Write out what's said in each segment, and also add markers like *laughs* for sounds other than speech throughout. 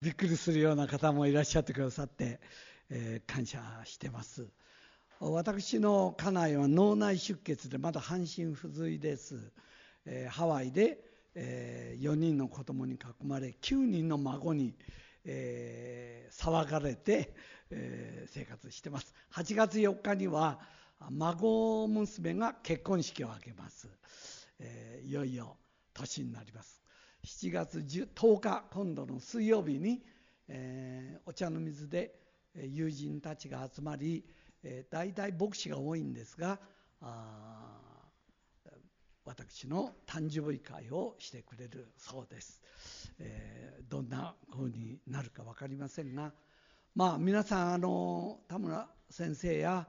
びっくりするような方もいらっしゃってくださって、えー、感謝してます。私の家内は脳内出血でまだ半身不随です、えー、ハワイで、えー、4人の子供に囲まれ9人の孫に、えー、騒がれて、えー、生活してます。8月4日には孫娘が結婚式を挙げます、えー、いよいよ年になります。7月 10, 10日今度の水曜日に、えー、お茶の水で友人たちが集まり、えー、大体牧師が多いんですが私の誕生日会をしてくれるそうです、えー、どんな風になるか分かりませんがまあ皆さんあの田村先生や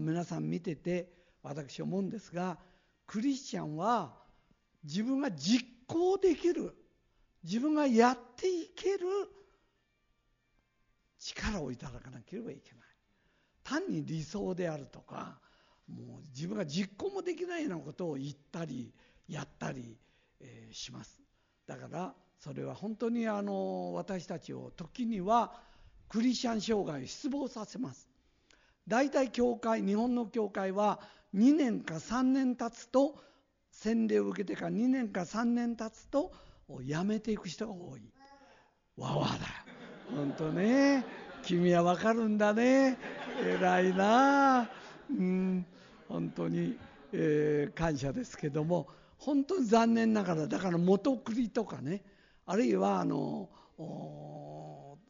皆さん見てて私思うんですがクリスチャンは自分が実行できる。自分がやっていける力をいただかなければいけない。単に理想であるとかもう自分が実行もできないようなことを言ったりやったり、えー、します。だからそれは本当にあの私たちを時にはクリスチャン生涯を失望させます。大体教会日本の教会は2年か3年経つと洗礼を受けてから2年か3年経つとやめていく人が多い。わわだ本当ね。君はわかるんだね。偉いな。うん。本当に、えー、感謝ですけども本当に残念ながらだから元栗とかねあるいはあの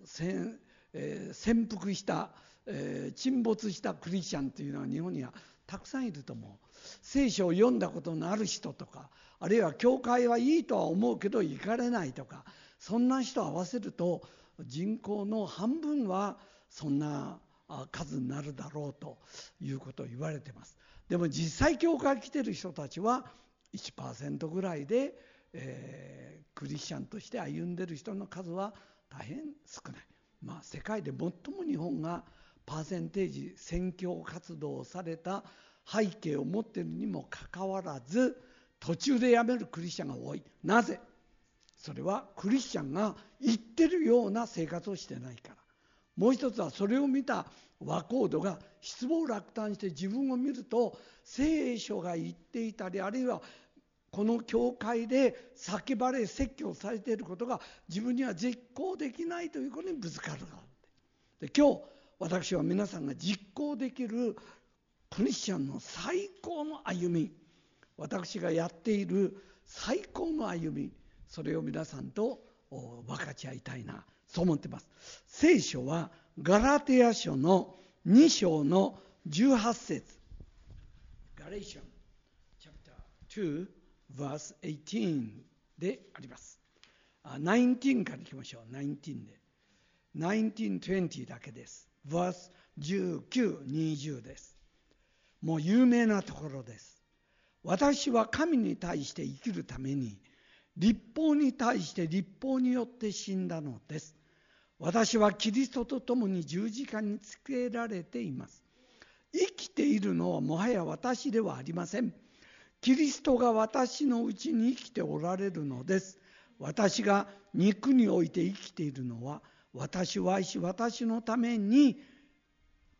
潜,、えー、潜伏した、えー、沈没したクリスチャンというのは日本にはたくさんいると思う。聖書を読んだことのある人とかあるいは教会はいいとは思うけど行かれないとかそんな人を合わせると人口の半分はそんな数になるだろうということを言われてます。でも実際教会来てる人たちは1%ぐらいで、えー、クリスチャンとして歩んでる人の数は大変少ない。まあ世界で最も日本がパーセンテージ宣教活動をされた背景を持っているにもかかわらず途中で辞めるクリスチャンが多い。なぜ？それはクリスチャンが言ってるような生活をしてないから。もう一つはそれを見た和コードが失望落胆して自分を見ると聖書が言っていたりあるいはこの教会で叫ばれ説教されていることが自分には実行できないということにぶつかるで今日私は皆さんが実行できるクリスチャンの最高の歩み私がやっている最高の歩みそれを皆さんと分かち合いたいなそう思ってます。聖書はガラテヤ書の2章の18節。ガレーションチャプター2 verse 18であります。19からいきましょう。19で。1920だけです。verse 1920です。もう有名なところです。私は神に対して生きるために立法に対して立法によって死んだのです。私はキリストと共に十字架につけられています。生きているのはもはや私ではありません。キリストが私のうちに生きておられるのです。私が肉において生きているのは私を愛し私のために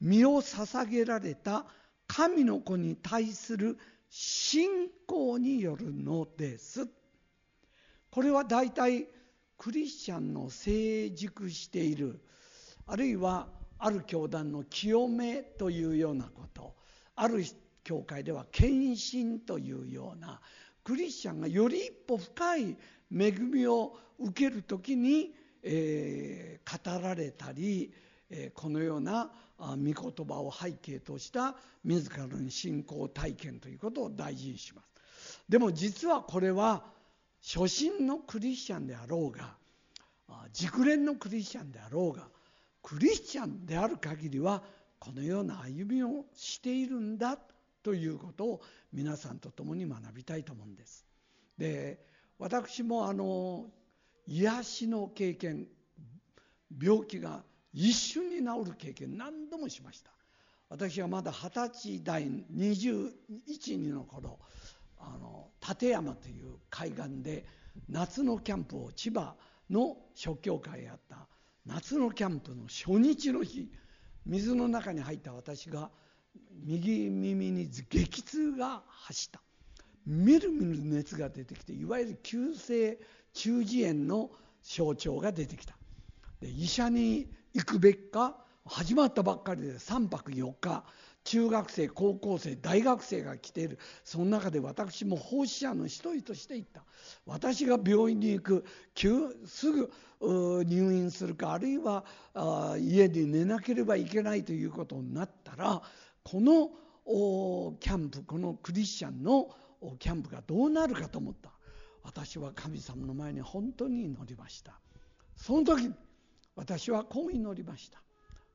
身を捧げられた神の子に対する信仰によるのです。これは大体クリスチャンの成熟しているあるいはある教団の清めというようなことある教会では献身というようなクリスチャンがより一歩深い恵みを受ける時に、えー、語られたり、このような御言葉を背景とした自らの信仰体験ということを大事にしますでも実はこれは初心のクリスチャンであろうが熟練のクリスチャンであろうがクリスチャンである限りはこのような歩みをしているんだということを皆さんと共に学びたいと思うんです。で私もあの癒しの経験病気が一瞬に治る経験何度もしました。私はまだ二十歳代212の頃あの立山という海岸で夏のキャンプを千葉の諸教会やった。夏のキャンプの初日の日水の中に入った私が右耳に激痛が走った。みるみる熱が出てきていわゆる急性中耳炎の症状が出てきた。で医者に行くべきか？始まったばっかりで3泊4日。中学生高校生大学生が来ている。その中で私も奉仕者の一人として行った。私が病院に行く。すぐ入院するかあるいは家に寝なければいけないということになったらこのキャンプこのクリスチャンのキャンプがどうなるかと思った。私は神様の前に本当に祈りました。その時私はこう祈りました。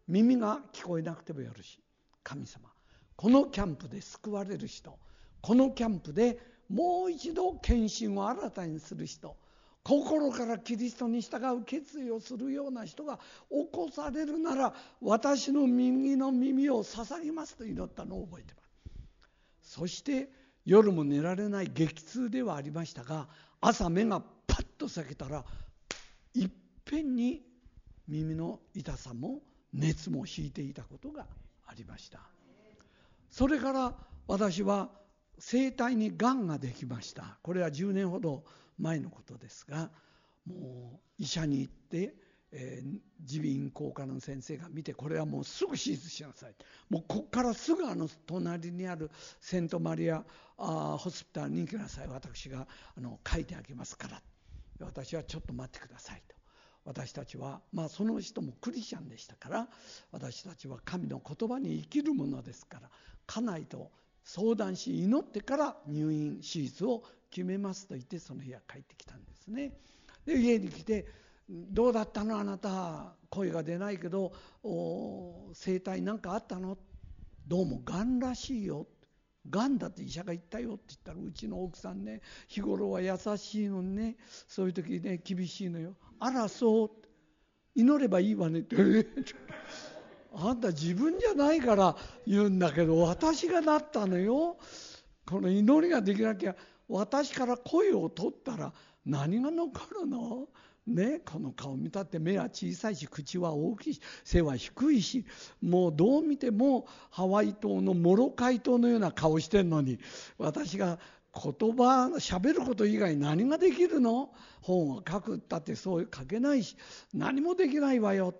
耳が聞こえなくてもよろしい。神様このキャンプで救われる人このキャンプでもう一度献身を新たにする人心からキリストに従う決意をするような人が起こされるなら私の右の耳を捧げますと祈ったのを覚えてます。そして夜も寝られない激痛ではありましたが朝目がパッと裂けたらいっぺんに耳の痛さも熱も引いていたことがありました。それから私は声帯にがんができました。これは10年ほど前のことですがもう医者に行って、耳鼻咽喉科の先生が見てこれはもうすぐ手術しなさい。もうここからすぐあの隣にあるセントマリアあホスピタルに行きなさい。私があの書いてあげますから。私はちょっと待ってくださいと。私たちは、まあ、その人もクリスチャンでしたから私たちは神の言葉に生きるものですから家内と相談し祈ってから入院手術を決めますと言ってその日は帰ってきたんですね。で家に来て「どうだったのあなた声が出ないけど声帯なんかあったの?」どうもがんらしいよがんだって医者が言ったよって言ったらうちの奥さんね日頃は優しいのにねそういう時ね厳しいのよあらそう。祈ればいいわねって。*laughs* あんた自分じゃないから言うんだけど私がなったのよ。この祈りができなきゃ私から声を取ったら何が残るの？ね、この顔見たって目は小さいし口は大きいし背は低いしもうどう見てもハワイ島のモロカイ島のような顔してんのに私が言葉喋ること以外何ができるの？本を書くったってそう書けないし何もできないわよ、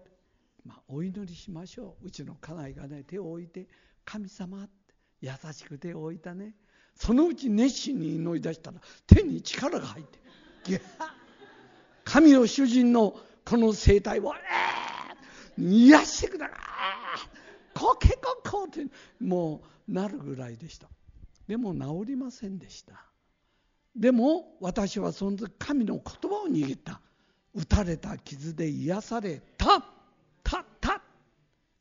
まあ、お祈りしましょう。うちの家内がね手を置いて神様って優しく手を置いたね。そのうち熱心に祈り出したら手に力が入ってギャ神の主人のこの生態を、えー、癒してください。こけここってもうなるぐらいでした。でも治りませんでした。でも私はその時神の言葉を握った。打たれた傷で癒された。たた。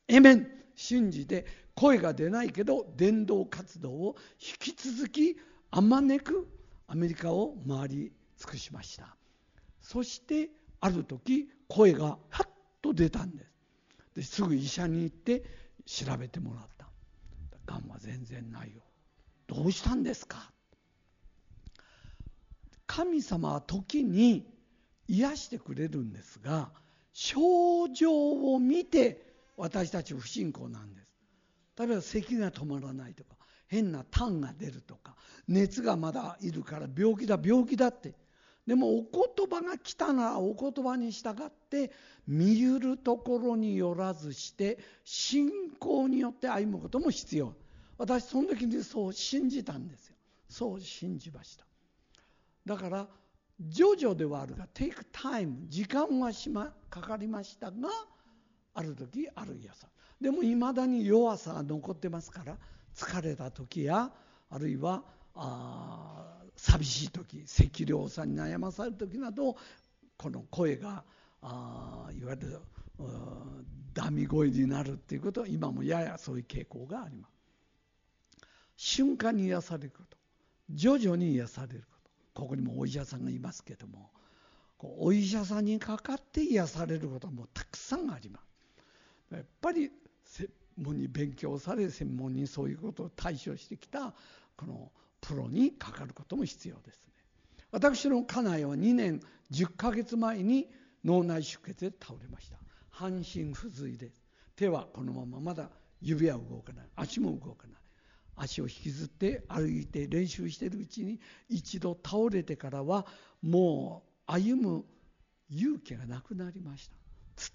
エメン信じて。声が出ないけど伝道活動を。引き続きあまねくアメリカを回り尽くしました。そしてある時声がハッと出たんです。ですぐ医者に行って調べてもらった。がんは全然ないよ。どうしたんですか？神様は時に癒してくれるんですが症状を見て私たち不信仰なんです。例えば咳が止まらないとか変な痰が出るとか熱がまだいるから病気だ病気だって。でもお言葉が来たならお言葉に従って見ゆるところによらずして信仰によって歩むことも必要。私その時にそう信じたんですよ。そう信じました。だから徐々ではあるが take time 時間はし、ま、かかりましたがある時ある朝でもいまだに弱さが残ってますから疲れた時やあるいはあ寂しい時赤涼さんに悩まされる時などこの声があいわゆるダミ声になるっていうことは今もややそういう傾向があります。瞬間に癒されること。徐々に癒されること。ここにもお医者さんがいますけども。お医者さんにかかって癒されることもたくさんあります。やっぱり専門に勉強され専門にそういうことを対処してきたこのプロにかかることも必要ですね。私の家内は2年10ヶ月前に脳内出血で倒れました。半身不随で手はこのまままだ指は動かない。足も動かない。足を引きずって歩いて練習してるうちに一度倒れてからはもう歩む勇気がなくなりました。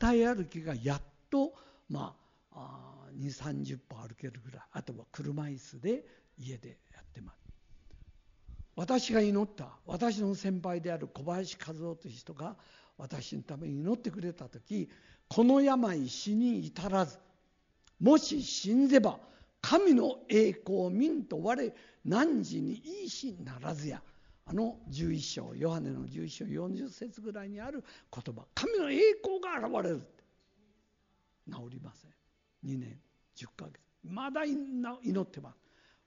伝え歩きがやっとまあ2 3 0歩歩けるぐらいあとは車椅子で家でやってます。私が祈った私の先輩である小林和夫という人が私のために祈ってくれた時この病死に至らずもし死んでば神の栄光を見んと我何時にいいしならずや。あの11章ヨハネの11章40節ぐらいにある言葉。神の栄光が現れる治りません。2年10ヶ月。まだ祈ってます。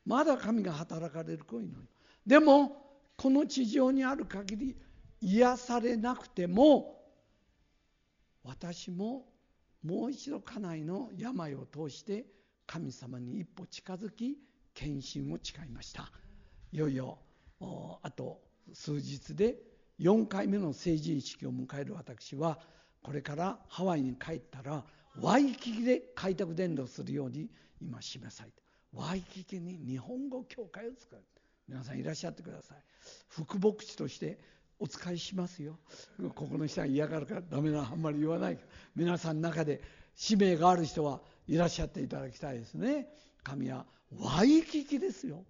まだ神が働かれる子祈りでもこの地上にある限り癒されなくても私ももう一度家内の病を通して神様に一歩近づき献身を誓いました。いよいよあと数日で4回目の成人式を迎える私はこれからハワイに帰ったらワイキキで開拓伝道するように今示されてワイキキに日本語教会を作る皆さんいらっしゃってください。副牧師としてお使いしますよ。ここの人は嫌がるからダメなあんまり言わない。けど皆さんの中で使命がある人はいらっしゃっていただきたいですね。神はワイキキですよ。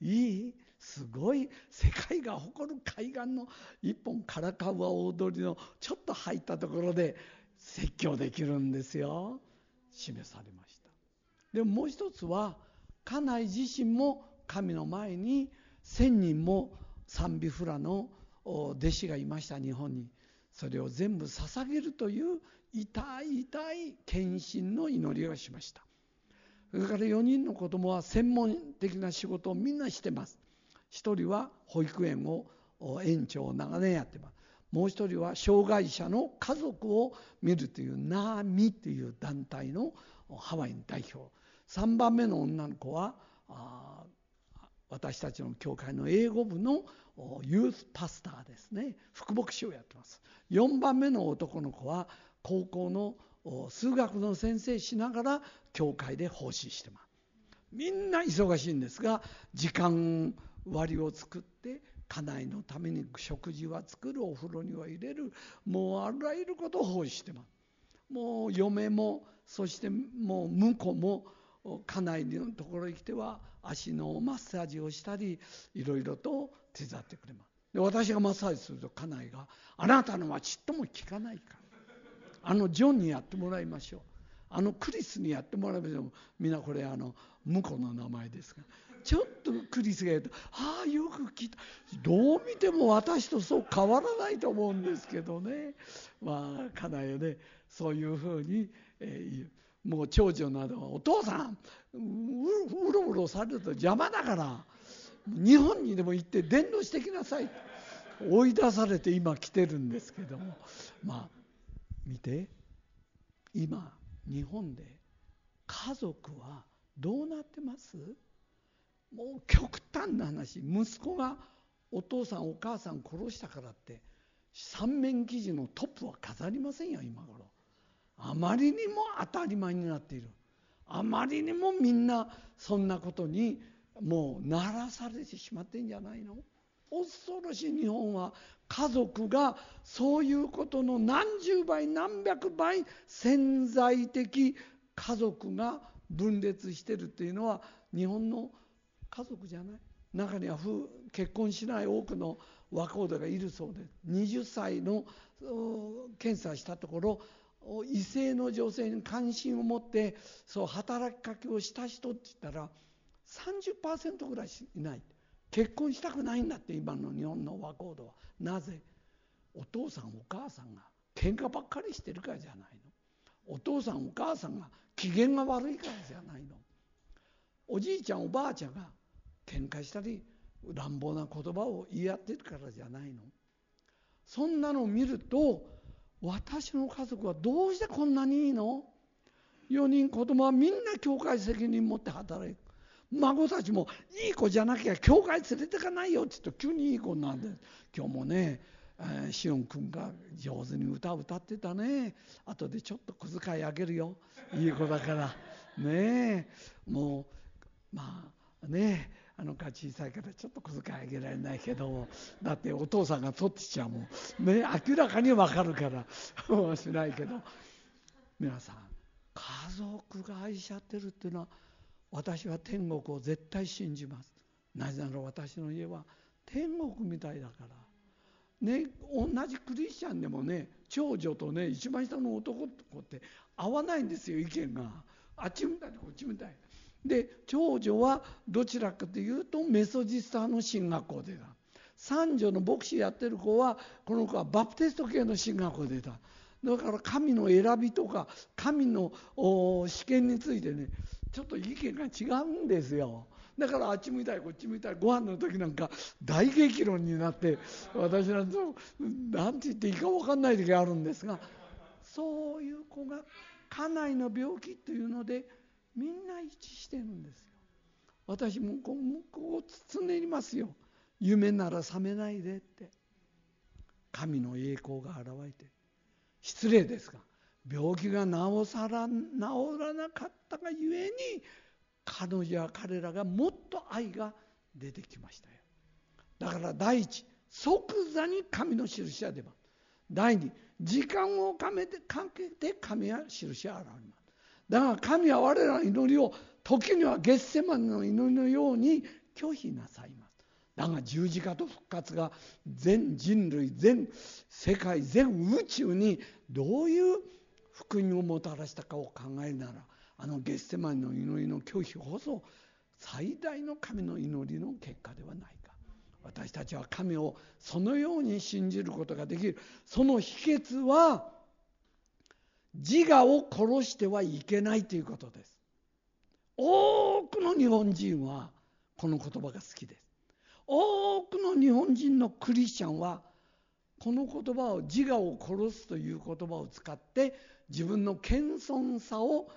いいすごい世界が誇る海岸の一本カラカウア大通りのちょっと入ったところで説教できるんですよ。示されました。でももう一つは家内自身も神の前に1000人も賛美フラの弟子がいました日本に。それを全部捧げるという痛い痛い献身の祈りをしました。それから4人の子供は専門的な仕事をみんなしてます。1人は保育園を園長を長年やってます。もう1人は障害者の家族を見るというナーミという団体のハワイの代表。3番目の女の子は私たちの教会の英語部のユースパスターですね。副牧師をやってます。4番目の男の子は高校の数学の先生しながら教会で奉仕してます。みんな忙しいんですが時間割を作って家内のために食事は作るお風呂には入れるもうあらゆることを奉仕してます。もう嫁もそしてもう婿も家内のところに来ては足のマッサージをしたりいろいろと手伝ってくれます。で私がマッサージすると家内が「あなたのはちっとも効かないから。あのジョンにやってもらいましょう。あのクリスにやってもらいましょう。みんなこれあの婿の名前ですからちょっとクリスが言うと「ああよく聞いた」どう見ても私とそう変わらないと思うんですけどね。まあ家内はね。そういうふうに、えー、もう長女などは「お父さんうろうろされると邪魔だから日本にでも行って伝道してきなさい」追い出されて今来てるんですけども。まあ見て。今日本で家族はどうなってます？もう極端な話。息子がお父さんお母さん殺したからって三面記事のトップは飾りませんよ今頃。あまりにも当たり前になっている。あまりにもみんなそんなことにもうならされてしまってんじゃないの？恐ろしい日本は家族がそういうことの何十倍何百倍潜在的家族が分裂してるっていうのは日本の家族じゃない。中には結婚しない多くの若者がいるそうで20歳の検査したところ異性の女性に関心を持ってそう働きかけをした人って言ったら30%ぐらいいない。結婚したくないんだって今の日本の若者は。なぜ？お父さんお母さんが喧嘩ばっかりしてるからじゃないの。お父さんお母さんが機嫌が悪いからじゃないの。おじいちゃんおばあちゃんが喧嘩したり乱暴な言葉を言い合ってるからじゃないの。そんなのを見ると私の家族はどうしてこんなにいいの ?4 人子供はみんな教会責任持って働く。孫たちもいい子じゃなきゃ教会連れてかないよって言うと急にいい子になんで今日もねえー、シオン君が上手に歌を歌ってたね。後でちょっと小遣いあげるよ。いい子だから。ねえ。もうまあねえ。あの子は小さいからちょっと小遣いあげられないけどだってお父さんが取ってちゃうもん、ね、明らかに分かるから。*laughs* しないけど。皆さん家族が愛し合ってるっていうのは私は天国を絶対信じます。なぜなら私の家は天国みたいだから。ね、同じクリスチャンでもね長女とね一番下の男子って合わないんですよ意見が。あっちみたいこっちみたいで長女はどちらかというとメソジスタの進学校でだ。三女の牧師やってる子はこの子はバプテスト系の進学校でだ。だから神の選びとか神の試験についてねちょっと意見が違うんですよだからあっち向いたいこっち向いたいご飯の時なんか大激論になって私なんと何て言っていいか分かんない時があるんですがそういう子が家内の病気というのでみんな一致してるんですよ。私もこう包んでいますよ。夢なら覚めないでって神の栄光が現れて失礼ですが病気が治さら治らなかったがゆえに彼女や彼らがもっと愛が出てきましたよ。だから第一即座に神の印が出ます。第二時間をかけてかけて神は印が現れますだから神は我らの祈りを時にはゲッセマンの祈りのように拒否なさいます。だが十字架と復活が全人類全世界全宇宙にどういう福音をもたらしたかを考えるならあのゲッセマンの祈りの拒否こそ最大の神の祈りの結果ではないか。私たちは神をそのように信じることができる。その秘訣は自我を殺してはいけないということです。多くの日本人はこの言葉が好きです。多くの日本人のクリスチャンはこの言葉を自我を殺すという言葉を使って自分の謙遜さを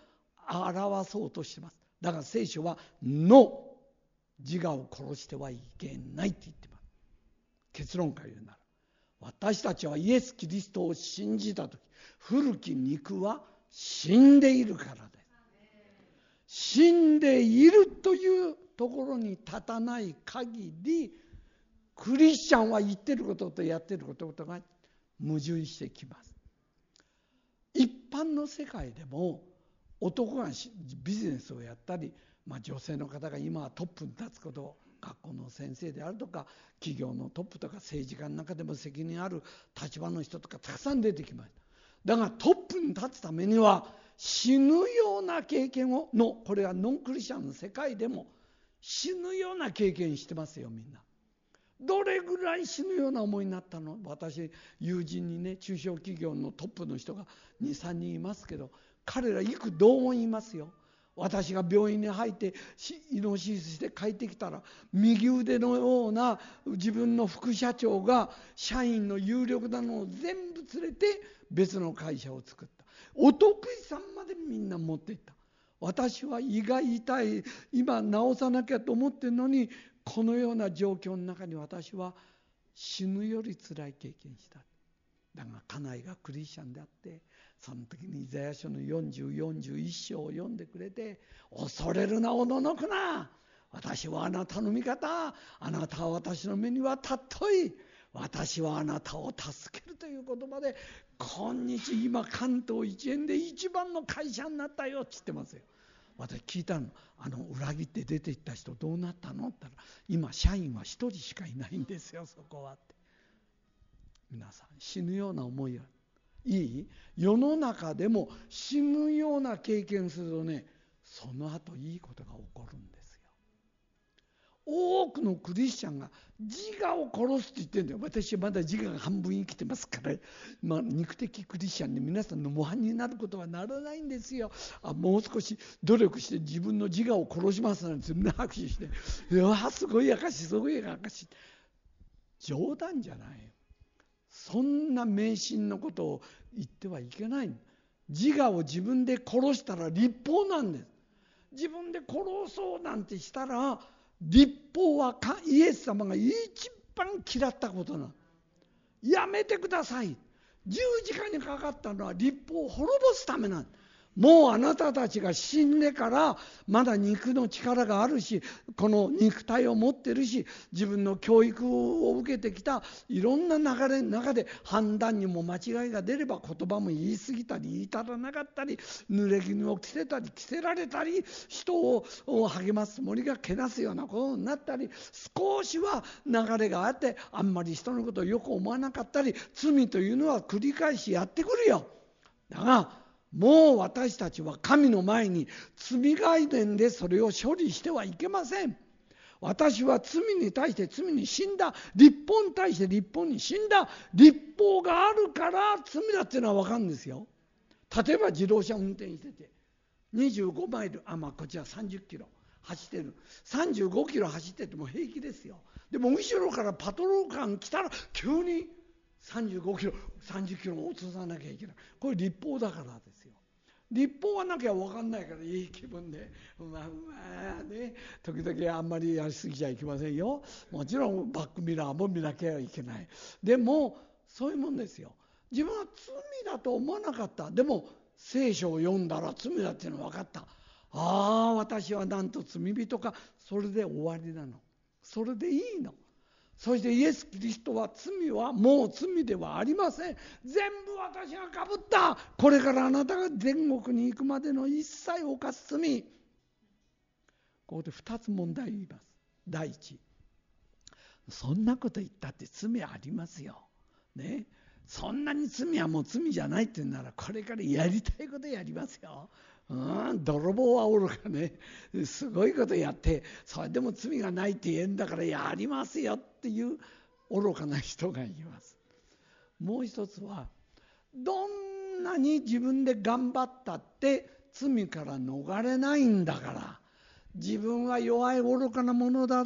表そうとしてます。だから聖書は「の」自我を殺してはいけないって言ってます。結論から言うなら私たちはイエス・キリストを信じた時古き肉は死んでいるからです死んでいるというところに立たない限りクリスチャンは言ってることとやってることが矛盾してきます。一般の世界でも男がビジネスをやったり、まあ、女性の方が今はトップに立つこと学校の先生であるとか企業のトップとか政治家の中でも責任ある立場の人とかたくさん出てきましただがトップに立つためには死ぬような経験をのこれはノンクリスチャンの世界でも死ぬような経験してますよみんな。どれぐらい死ぬような思いになったの？私友人にね中小企業のトップの人が23人いますけど彼ら幾度も言いますよ。私が病院に入ってイノシスして帰ってきたら右腕のような自分の副社長が社員の有力なのを全部連れて別の会社を作った。お得意さんまでみんな持っていった。私は胃が痛い今治さなきゃと思ってるのにこのような状況の中に私は死ぬより辛い経験しただが家内がクリスチャンであってその時にイザヤ書の4041章を読んでくれて恐れるなおののくな私はあなたの味方あなたは私の目には尊い私はあなたを助けるという言葉で今日今関東一円で一番の会社になったよって言ってますよ。私聞いたの。あの裏切って出て行った人どうなったの？って言ったら今社員は1人しかいないんですよそこはって。皆さん死ぬような思いは。いい？世の中でも死ぬような経験するとねその後いいことが起こるんです。多くのクリスチャンが自我を殺すって言ってんだよ。私はまだ自我が半分生きてますから、まあ、肉的クリスチャンで皆さんの模範になることはならないんですよ。あもう少し努力して自分の自我を殺しますなんてみんな *laughs* 拍手して「うわすごい証すごい証冗談じゃない。よそんな迷信のことを言ってはいけない。自我を自分で殺したら立法なんです。自分で殺そうなんてしたら立法はイエス様が一番嫌ったことなやめてください。十字架にかかったのは立法を滅ぼすためなんもうあなたたちが死んでからまだ肉の力があるしこの肉体を持ってるし自分の教育を受けてきたいろんな流れの中で判断にも間違いが出れば言葉も言い過ぎたり言い足らなかったり濡れ衣を着せたり着せられたり人を励ますつもりがけなすようなことになったり少しは流れがあってあんまり人のことをよく思わなかったり罪というのは繰り返しやってくるよ。だがもう私たちは神の前に罪概念でそれを処理してはいけません。私は罪に対して罪に死んだ。立法に対して立法に死んだ。立法があるから罪だっていうのは分かるんですよ。例えば自動車運転してて。25マイル。あまあこちら30キロ。走ってる。35キロ走ってても平気ですよ。でも後ろからパトロールカー来たら急に35キロ30キロ落とさなきゃいけない。これ立法だからですよ。立法はなきゃ分かんないからいい気分で。まあまあね。時々あんまりやりすぎちゃいけませんよ。もちろんバックミラーも見なきゃいけない。でもそういうもんですよ。自分は罪だと思わなかった。でも聖書を読んだら罪だっていうの分かった。ああ私はなんと罪人か。それで終わりなの。それでいいの。そしてイエス・キリストは罪はもう罪ではありません。全部私がかぶった。これからあなたが天国に行くまでの一切犯す罪。ここで2つ問題言います。第一。そんなこと言ったって罪ありますよ。ね。そんなに罪はもう罪じゃないって言うならこれからやりたいことやりますよ。うん、泥棒はおるかねすごいことやってそれでも罪がないって言えんだからやりますよっていう愚かな人がいます。もう一つはどんなに自分で頑張ったって罪から逃れないんだから。自分は弱い愚かなものだ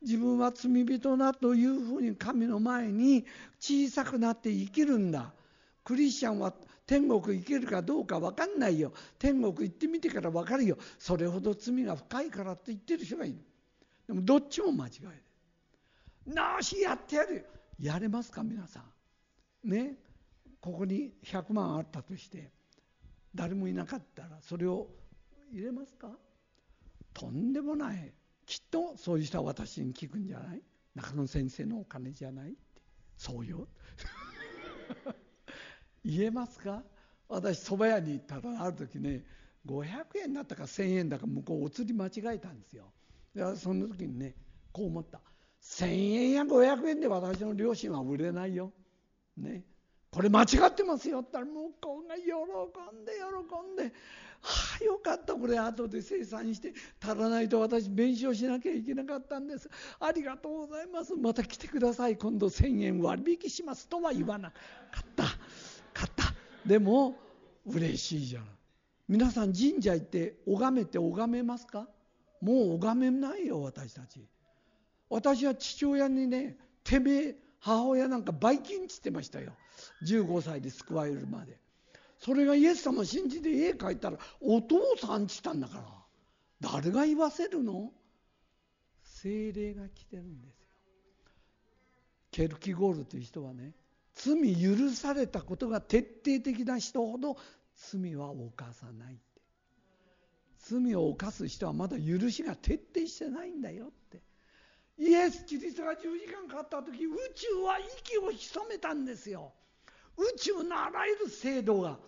自分は罪人だというふうに神の前に小さくなって生きるんだ。クリスチャンは天国行けるかどうか分かんないよ。天国行ってみてから分かるよ。それほど罪が深いからって言ってる人がいる。でもどっちも間違いでなしやってやる。よやれますか皆さん。ね。ここに100万あったとして誰もいなかったらそれを入れますか？とんでもない。きっとそういう人は私に聞くんじゃない？中野先生のお金じゃないって。そうよ。言えますか？私蕎麦屋に行ったらある時ね500円だったか1000円だか向こうお釣り間違えたんですよ。でその時にねこう思った。1000円や500円で私の両親は売れないよ。ね。これ間違ってますよ。って言ったら向こうが喜んで喜んで。はあよかった。これ後で生産して足らないと私弁償しなきゃいけなかったんです。ありがとうございます。また来てください。今度1000円割引しますとは言わなかった。買った。でも嬉しいじゃん。皆さん神社行って拝めて拝めますか？もう拝めないよ私たち。私は父親にねてめえ母親なんかバイキンちってましたよ。15歳で救われるまで。それがイエス様信じて絵描いたらお父さんちったんだから。誰が言わせるの？精霊が来てるんですよ。ケルキゴールという人はね罪許されたことが徹底的な人ほど罪は犯さないって。罪を犯す人はまだ許しが徹底してないんだよって。イエス・キリストが十字架にかかった時宇宙は息を潜めたんですよ。宇宙のあらゆる制度が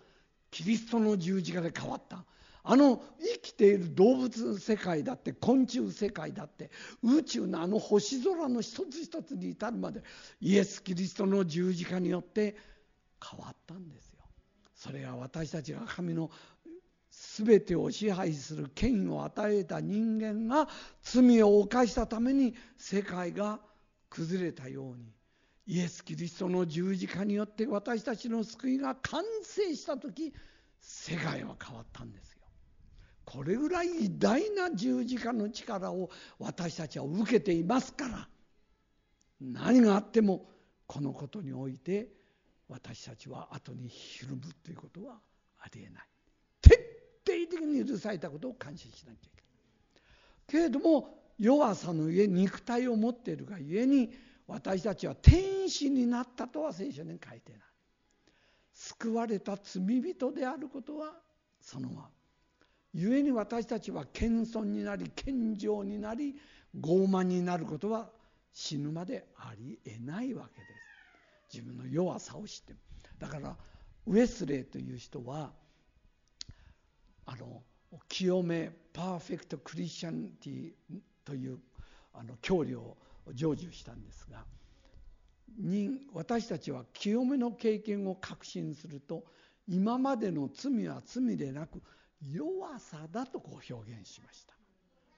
キリストの十字架で変わった。あの生きている動物世界だって昆虫世界だって宇宙のあの星空の一つ一つに至るまでイエス・キリストの十字架によって変わったんですよ。それは私たちが神の全てを支配する権威を与えた人間が罪を犯したために世界が崩れたようにイエス・キリストの十字架によって私たちの救いが完成した時世界は変わったんですよ。これぐらい偉大な十字架の力を私たちは受けていますから何があってもこのことにおいて私たちは後にひるむということはありえない。徹底的に許されたことを感謝しなきゃいけない。けれども弱さのゆえ肉体を持っているがゆえに私たちは天使になったとは聖書に書いてない。救われた罪人であることはそのまま。故に私たちは謙遜になり謙譲になり傲慢になることは死ぬまでありえないわけです。自分の弱さを知ってだからウェスレーという人はあの清めパーフェクトクリスチャンティというあの教理を成就したんですが人私たちは清めの経験を確信すると今までの罪は罪でなく弱さだとこう表現しました。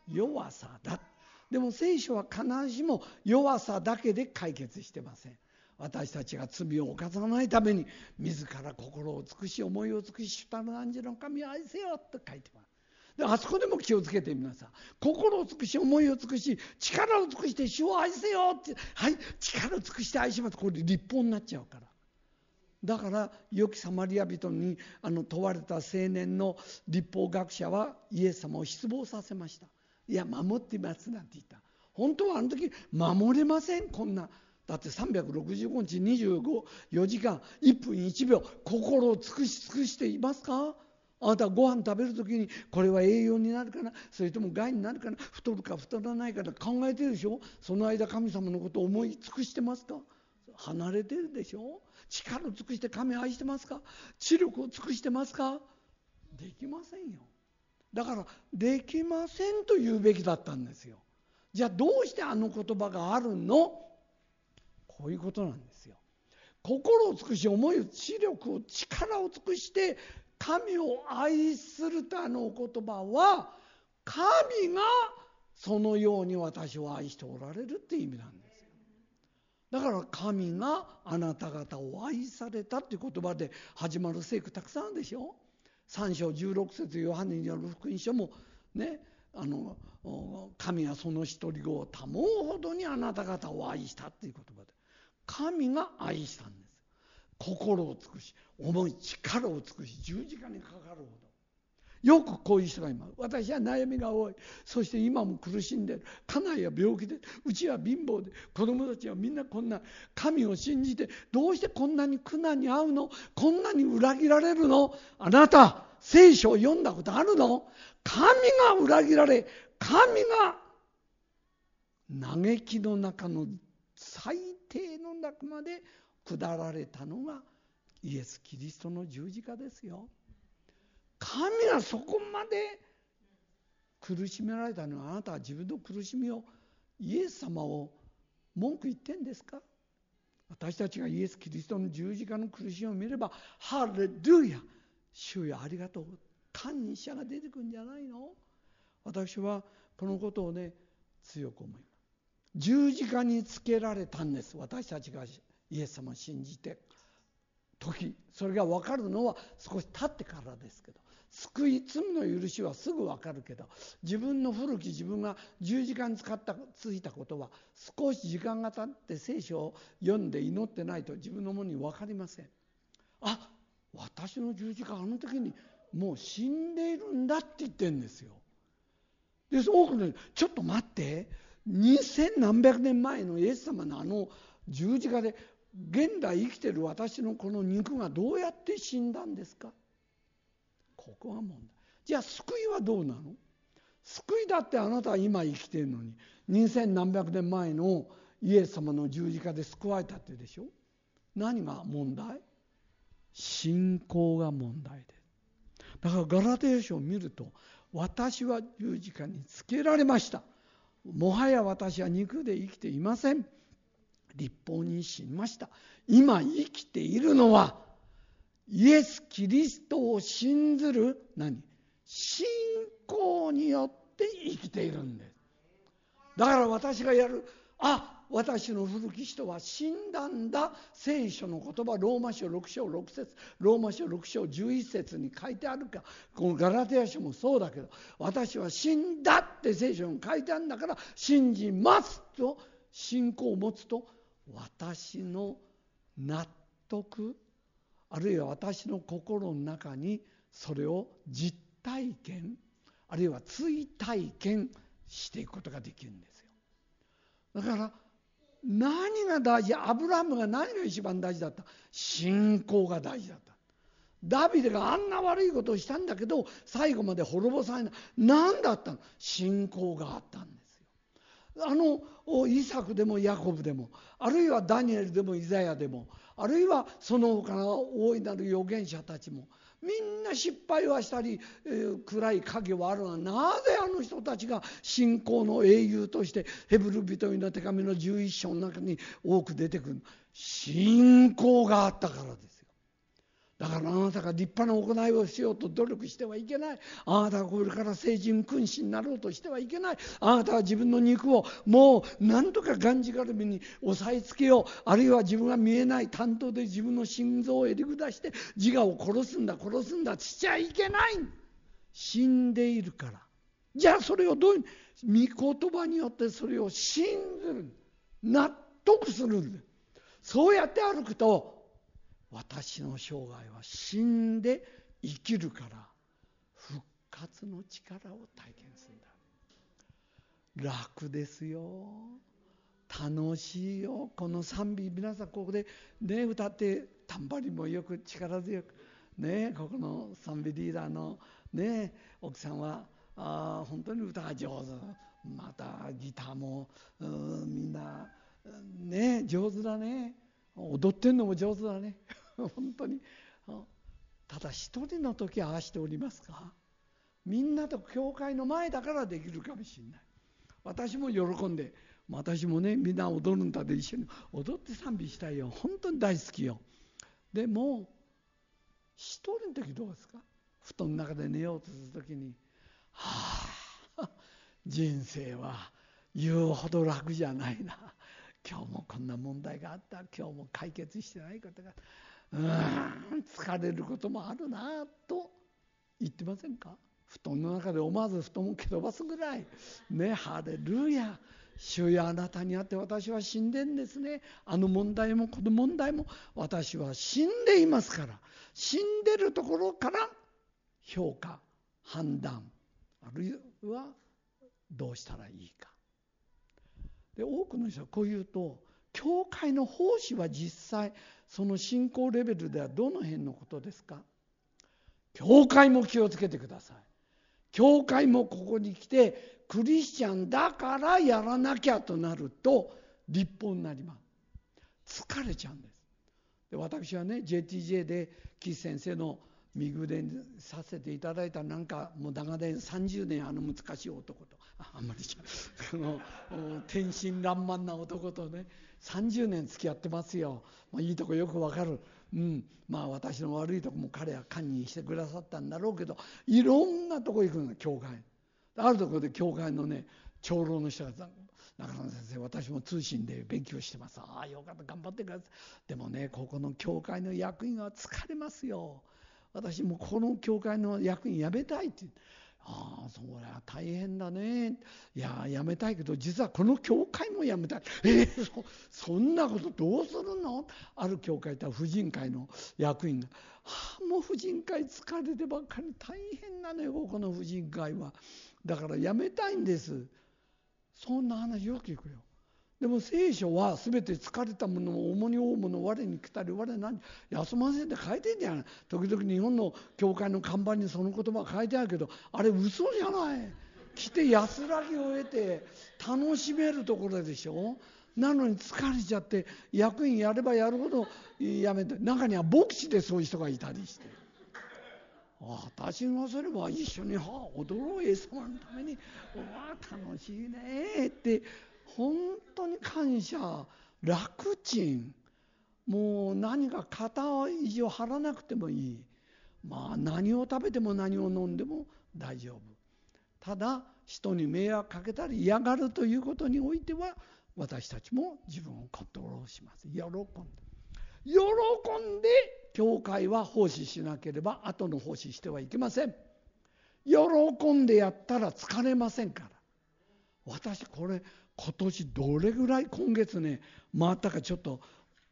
弱さだ。でも聖書は必ずしも弱さだけで解決してません。私たちが罪を犯さないために自ら心を尽くし思いを尽くし主たる汝の神を愛せよと書いてます。であそこでも気をつけて皆さん心を尽くし思いを尽くし力を尽くして主を愛せよってはい力を尽くして愛します。これ立法になっちゃうから。だから良きサマリア人にあの問われた青年の立法学者はイエス様を失望させました。いや守ってますなんて言った。本当はあの時守れませんこんな。だって365日254時間1分1秒心を尽くし尽くしていますか？あなたご飯食べる時にこれは栄養になるかな？それとも害になるかな？太るか太らないか考えてるでしょ？その間神様のことを思い尽くしてますか？離れてるでしょ？力を尽くして神を愛してますか？知力を尽くしてますか？できませんよ。だからできませんと言うべきだったんですよ。じゃあどうしてあの言葉があるの？こういうことなんですよ。心を尽くし思いを知力を力を尽くして神を愛するとあのお言葉は神がそのように私を愛しておられるっていう意味なんです。だから神があなた方を愛されたっていう言葉で始まる聖句たくさんあるでしょ？3章16節ヨハネによる福音書もねあの神がその一人子を保うほどにあなた方を愛したっていう言葉で。神が愛したんです。心を尽くし思い力を尽くし十字架にかかるほど。よくこういう人がいます私は悩みが多い。そして今も苦しんでる。家内は病気でうちは貧乏で子供たちはみんなこんな神を信じてどうしてこんなに苦難に遭うの？こんなに裏切られるの？あなた聖書を読んだことあるの？神が裏切られ神が嘆きの中の最低の中まで下られたのがイエス・キリストの十字架ですよ。神がそこまで苦しめられたのはあなたは自分の苦しみをイエス様を文句言ってんですか？私たちがイエス・キリストの十字架の苦しみを見ればハレルヤ！主よありがとう。感謝が出てくるんじゃないの？私はこのことをね強く思います。十字架につけられたんです。私たちがイエス様を信じて。時それが分かるのは少し経ってからですけど。救い罪の許しはすぐ分かるけど自分の古き自分が十字架に使ったついたことは少し時間が経って聖書を読んで祈ってないと自分のものに分かりません。あ私の十字架あの時にもう死んでいるんだって言ってるんですよ。で多くの人ちょっと待って2000何百年前のイエス様のあの十字架で現代生きてる私のこの肉がどうやって死んだんですか？ここが問題。じゃあ救いはどうなの？救いだってあなたは今生きてるのに二千何百年前のイエス様の十字架で救われたってでしょ？何が問題？信仰が問題で。すだからガラテヤ書を見ると私は十字架につけられました。もはや私は肉で生きていません。立法に死にました。今生きているのはイエス・キリストを信ずる何？信仰によって生きているんです。だから私がやるあ私の古き人は死んだんだ。聖書の言葉ローマ書6章6節ローマ書6章11節に書いてあるか。このガラテヤ書もそうだけど私は死んだって聖書に書いてあるんだから信じますと信仰を持つと私の納得あるいは私の心の中にそれを実体験あるいは追体験していくことができるんですよ。だから何が大事アブラムが何が一番大事だった信仰が大事だった。ダビデがあんな悪いことをしたんだけど最後まで滅ぼされない。何だったの？信仰があったんですよ。あのイサクでもヤコブでもあるいはダニエルでもイザヤでもあるいはその他の大いなる預言者たちもみんな失敗はしたり、えー、暗い影はあるがなぜあの人たちが信仰の英雄としてヘブル人への手紙の11章の中に多く出てくる信仰があったからです。だからあなたが立派な行いをしようと努力してはいけない。あなたがこれから成人君子になろうとしてはいけない。あなたは自分の肉をもうなんとかがんじがらめに押さえつけよう。あるいは自分が見えない担当で自分の心臓を襟下して自我を殺すんだ殺すんだしちゃいけない。死んでいるから。じゃあそれをどういう御言葉によってそれを信ずる。納得する。そうやって歩くと私の生涯は死んで生きるから復活の力を体験するんだ。楽ですよ。楽しいよ。この賛美皆さんここでね歌ってタンバリンもよく力強くねここの賛美リーダーのね奥さんはあ本当に歌が上手。またギターもみんなね上手だね。踊ってんのも上手だね。*laughs* 本当に。ただ一人の時はああしておりますか？みんなと教会の前だからできるかもしれない。私も喜んで私もねみんな踊るんだで一緒に。踊って賛美したいよ。本当に大好きよ。でも一人の時どうですか？布団の中で寝ようとする時に。はあ人生は言うほど楽じゃないな。今日もこんな問題があった。今日も解決してないことが。うん疲れることもあるなと言ってませんか？布団の中で思わず布団を蹴飛ばすぐらい。ねハレルヤ。主やあなたにあって私は死んでんですね。あの問題もこの問題も。私は死んでいますから。死んでるところから評価判断。あるいはどうしたらいいか。で多くの人はこう言うと教会の奉仕は実際その信仰レベルではどの辺のことですか？教会も気をつけてください。教会もここに来てクリスチャンだからやらなきゃとなると立法になります。疲れちゃうんです。で私はね JTJ で岸先生の身ぐでさせていただいたなんかもう長年30年あの難しい男とあんまりこの天真爛漫な男とね30年付き合ってますよ、まあ、いいとこよくわかる、うん、まあ私の悪いとこも彼は堪忍してくださったんだろうけどいろんなとこ行くの教会。あるところで教会のね長老の人が中野先生私も通信で勉強してます。ああよかった。頑張ってください。でもねここの教会の役員は疲れますよ。私もこの教会の役員辞めたいって。ああそりゃ大変だね。いや辞めたいけど実はこの教会も辞めたい。えー、そそんなことどうするの？ある教会って婦人会の役員が、はあ、もう婦人会疲れてばっかり大変なのよこの婦人会は。だから辞めたいんです。そんな話よく聞くよ。でも聖書は全て疲れたものを重荷を負うもの我に来たり我何休ませて書いてんじゃない時々日本の教会の看板にその言葉書いてあるけどあれ嘘じゃない。来て安らぎを得て楽しめるところでしょ。なのに疲れちゃって役員やればやるほどやめて中には牧師でそういう人がいたりして。私がすれば一緒に、はあ、踊ろう A 様のためにわあ楽しいねって本当に感謝楽ちん。もう何か肩以上張らなくてもいい。まあ何を食べても何を飲んでも大丈夫。ただ人に迷惑かけたり嫌がるということにおいては私たちも自分をコントロールします。喜んで。喜んで教会は奉仕しなければ後の奉仕してはいけません。喜んでやったら疲れませんから。私これ今年どれぐらい今月ね回ったかちょっと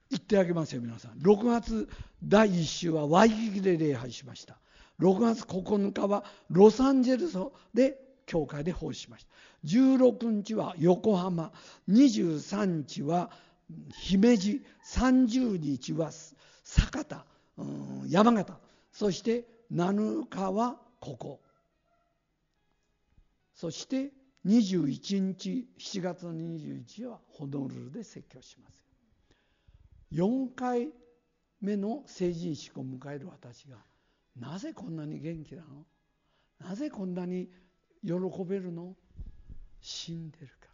言ってあげますよ皆さん。6月第1週はワイキキで礼拝しました。6月9日はロサンゼルスで教会で奉仕しました。16日は横浜。23日は姫路。30日は酒田、うん、山形。そして7日はここ。そして21日7月の21日はホノルルで説教します。4回目の成人式を迎える私がなぜこんなに元気なの？なぜこんなに喜べるの？死んでるか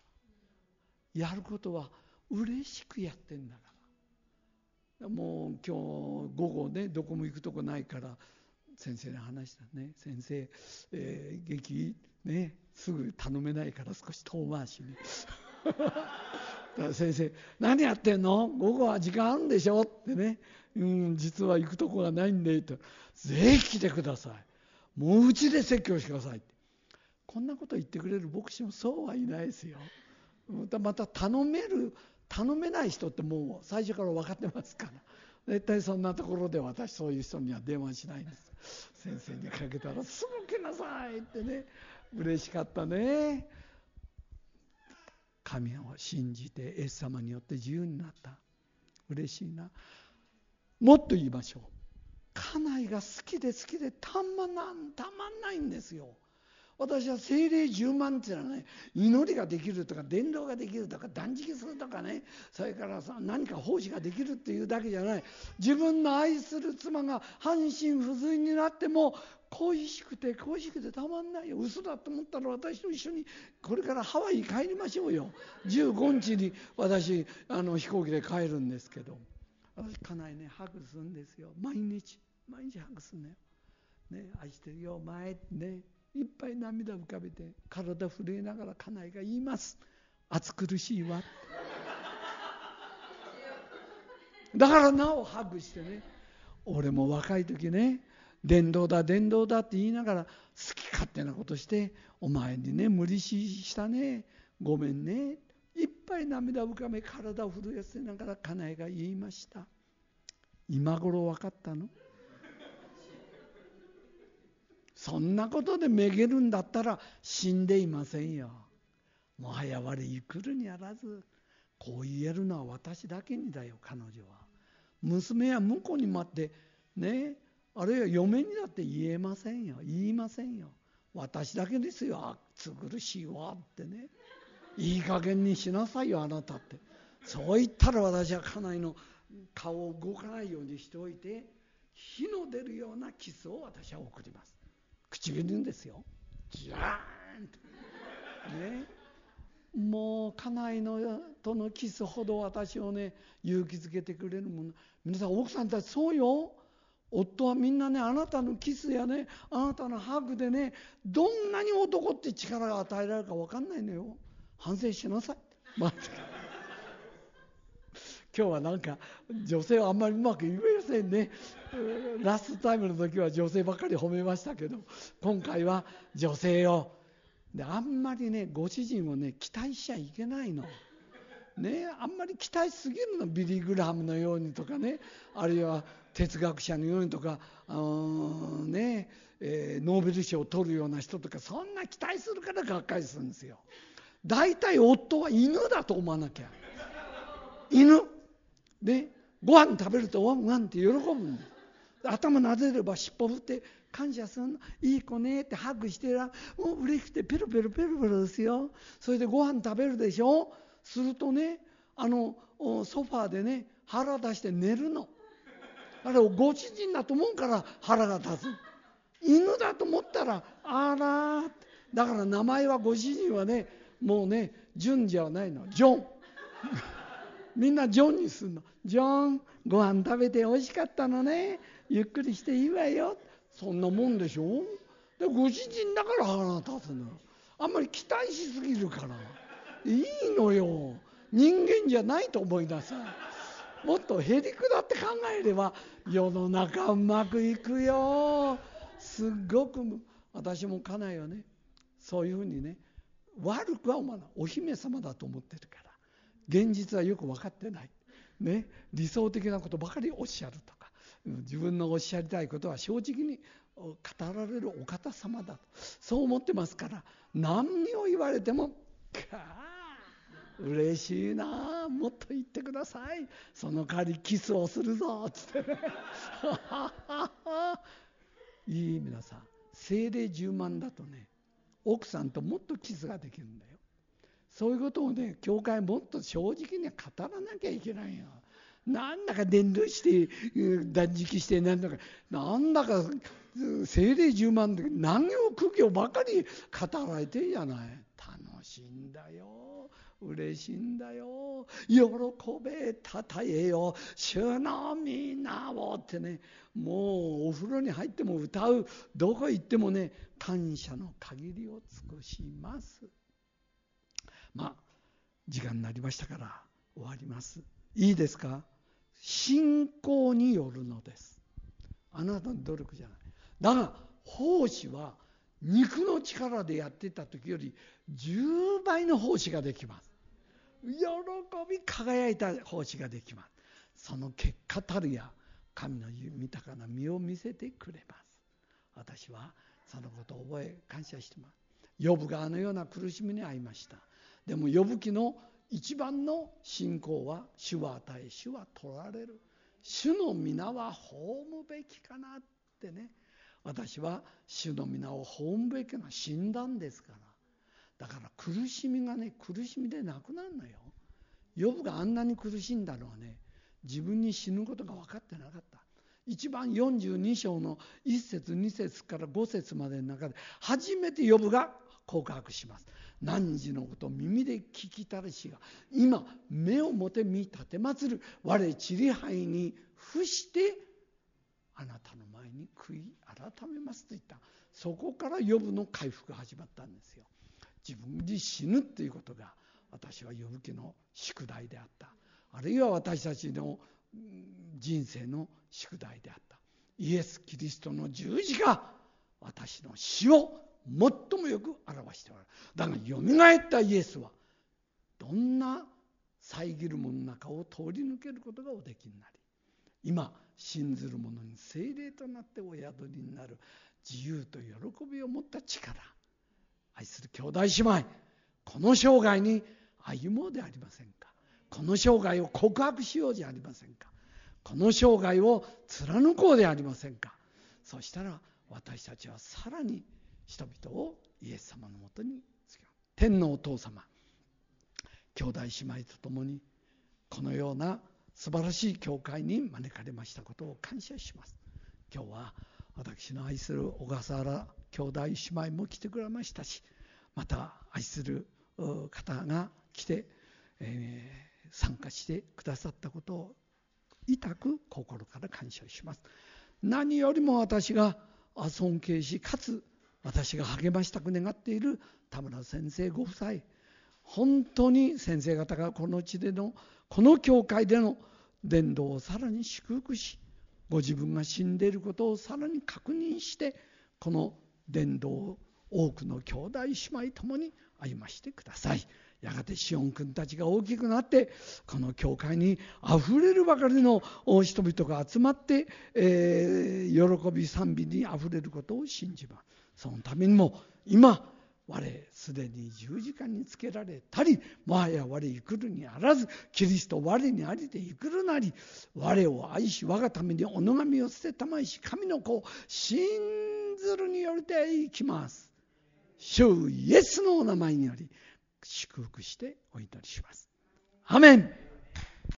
ら。やることは嬉しくやってんだから。もう今日午後ねどこも行くとこないから先生に話したね。先生、えー、劇ねすぐ頼めないから少し遠回しに。*laughs* 先生何やってんの？午後は時間あるんでしょ？ってね、うん、実は行くとこがないんでとぜひ来てください。もううちで説教してくださいこんなこと言ってくれる牧師もそうはいないですよ。また頼める頼めない人ってもう最初から分かってますから。絶対そんなところで私そういう人には電話しないんです。先生にかけたらすぐ来なさいってね嬉しかったね。神を信じてイエス様によって自由になった。嬉しいな。もっと言いましょう。家内が好きで好きでたまんたまんないんですよ。私は精霊10万っていうのはね祈りができるとか伝道ができるとか断食するとかねそれからさ何か奉仕ができるっていうだけじゃない。自分の愛する妻が半身不随になっても恋しくて恋しくてたまんないよ。嘘だと思ったら私と一緒にこれからハワイ帰りましょうよ。15日に私あの飛行機で帰るんですけど。私家内ねハグするんですよ。毎日毎日ハグするのよ、ね、愛してるよ。前ってねいっぱい涙浮かべて体震えながら家内が言います。暑苦しいわ。だからなおハグしてね。俺も若い時ね伝道だ伝道だって言いながら好き勝手なことしてお前にね無理ししたねごめんねいっぱい涙浮かべ体を震やせながら家内が言いました今頃分かったの？そんなことでめげるんだったら死んでいませんよ。もはや我いくるにあらずこう言えるのは私だけにだよ彼女は。娘は向こうに待ってねあるいは嫁にだって言えませんよ。言いませんよ。私だけですよ。暑苦しいわってね。いい加減にしなさいよあなたって。そう言ったら私は家内の顔を動かないようにしておいて火の出るようなキスを私は送ります。唇ですよ。ギャーンとね。もう家内のとのキスほど私をね勇気づけてくれるもの。皆さん奥さんたちそうよ。夫はみんなねあなたのキスやねあなたのハグでねどんなに男って力が与えられるか分かんないのよ。反省しなさい。待って。*laughs* 今日はなんか女性はあんまりうまく言えませんね。ラストタイムの時は女性ばっかり褒めましたけど今回は女性を。であんまりねご主人をね期待しちゃいけないの。ね、あんまり期待すぎるのビリー・グラハムのようにとかねあるいは哲学者のようにとか、ねえー、ノーベル賞を取るような人とかそんな期待するからがっかりするんですよ。大体夫は犬だと思わなきゃ。犬。でご飯食べるとワンワンって喜ぶん頭なでれば尻尾振って感謝するの。いい子ねってハグしてらもう嬉しくてペロペロペロペロですよ。それでご飯食べるでしょ。するとねあのソファーでね腹出して寝るのあれをご主人だと思うから腹が立つ犬だと思ったらあらだから名前はご主人はねもうね順じゃないのジョンみんなジョンにするの。ジョン、ご飯食べて美味しかったのね。ゆっくりしていいわよ。そんなもんでしょでご主人だから腹が立つの。あんまり期待しすぎるから。いいのよ。人間じゃないと思いなさい。もっとへりくだって考えれば世の中うまくいくよ。すっごく私も家内はねそういうふうにね悪くは思わない。お姫様だと思ってるから。現実はよく分かってない、ね、理想的なことばかりおっしゃるとか。自分のおっしゃりたいことは正直に語られるお方様だと。そう思ってますから。何を言われても嬉しいなもっと言ってください。その代わりキスをするぞ。つって。ねいい皆さん精霊10万だとね奥さんともっとキスができるんだよ。そういうことをね教会もっと正直に語らなきゃいけないよ。なんだか伝道して断食してなんだかなんだか精霊10万で何を苦行ばかり語られてんじゃない。楽しいんだよ。嬉しいんだよ。喜べたたえよ。主の皆をってねもうお風呂に入っても歌う。どこ行ってもね感謝の限りを尽くします。まあ時間になりましたから終わります。いいですか？信仰によるのです。あなたの努力じゃない。だが奉仕は肉の力でやってた時より10倍の奉仕ができます。喜び輝いた奉仕ができます。その結果たるや神の豊かな身を見せてくれます。私はそのことを覚え感謝してます。ヨブがあのような苦しみに遭いました。でも呼ぶ記の一番の信仰は主は与え主は取られる。主の皆は葬むべきかなってね。私は主の皆を葬むべきな死んだんですから。だから苦しみがね苦しみでなくなるのよ。ヨブがあんなに苦しんだのはね自分に死ぬことが分かってなかった。一番42章の1節2節から5節までの中で初めてヨブが告白します。何時のこと耳で聞きたるしが今目をもて見立てまつる。我ちり杯に伏してあなたの前に悔い改めますと言った。そこから呼ぶの回復が始まったんですよ。自分に死ぬっていうことが私は呼ぶ記の宿題であった。あるいは私たちの人生の宿題であった。イエス・キリストの十字架私の死を最もよく表しておられる。だがよみがえったイエスはどんな遮る者の中を通り抜けることがおできになり今信ずる者に精霊となってお宿りになる自由と喜びを持った力。愛する兄弟姉妹この生涯に歩もうでありませんか？この生涯を告白しようじゃありませんか？この生涯を貫こうでありませんか？そしたら私たちはさらに人々をイエス様のもとに天のお父様兄弟姉妹と共にこのような素晴らしい教会に招かれましたことを感謝します。今日は私の愛する小笠原兄弟姉妹も来てくれましたしまた愛する方が来て、えー、参加してくださったことを痛く心から感謝します。何よりも私が尊敬しかつ私が励ましたく願っている田村先生ご夫妻。本当に先生方がこの地でのこの教会での伝道をさらに祝福しご自分が死んでいることをさらに確認してこの伝道を多くの兄弟姉妹ともに歩ましてください。やがてシオン君たちが大きくなってこの教会にあふれるばかりの人々が集まって、えー、喜び賛美にあふれることを信じます。そのためにも今我すでに十字架につけられたりもはや我生くるにあらずキリスト我にありで生くるなり我を愛し我がためにおのがみを捨てたまいし神の子を信ずるによりていきます。主イエスのお名前により祝福してお祈りします。アメン。